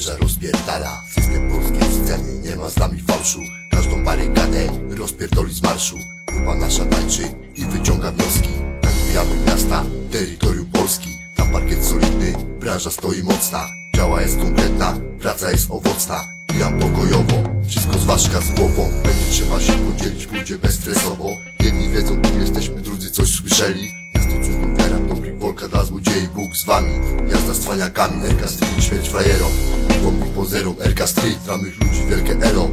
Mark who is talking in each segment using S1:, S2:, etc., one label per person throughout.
S1: węża rozpierdala System polskiej sceny. Nie ma z nami fałszu. Każdą barykadę rozpierdoli z marszu. Grupa nasza tańczy i wyciąga wnioski. Tankujemy miasta, terytorium Polski. Na parkiet solidny, branża stoi mocna. Działa jest konkretna, praca jest owocna. Pijam pokojowo, wszystko z ważka z głową. Będzie trzeba się podzielić, pójdzie bezstresowo. Jedni wiedzą kim jesteśmy, drudzy coś słyszeli. Miasto cudów, dobrych, wolka dla złodziei Bóg z wami. Jazda z faniakami, nerka z śmierć frajerom. Pozerom, RK Street, dla mych ludzi wielkie elo.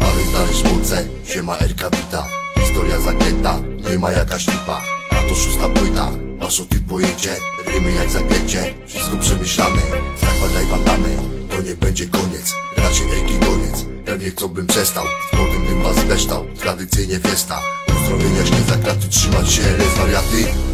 S1: Mamy dalej szmulce, siema RK wita. Historia zaklęta, nie ma jakaś lipa. A to szósta płyta, masz o tym pojęcie Rymy jak zaklęcie, wszystko przemyślane Zakładaj bandamy, to nie będzie koniec Raczej Erki koniec, pewnie co bym przestał Potem bym was beształ, tradycyjnie fiesta Uzdrowienia śle za kraty, trzymać się, wariaty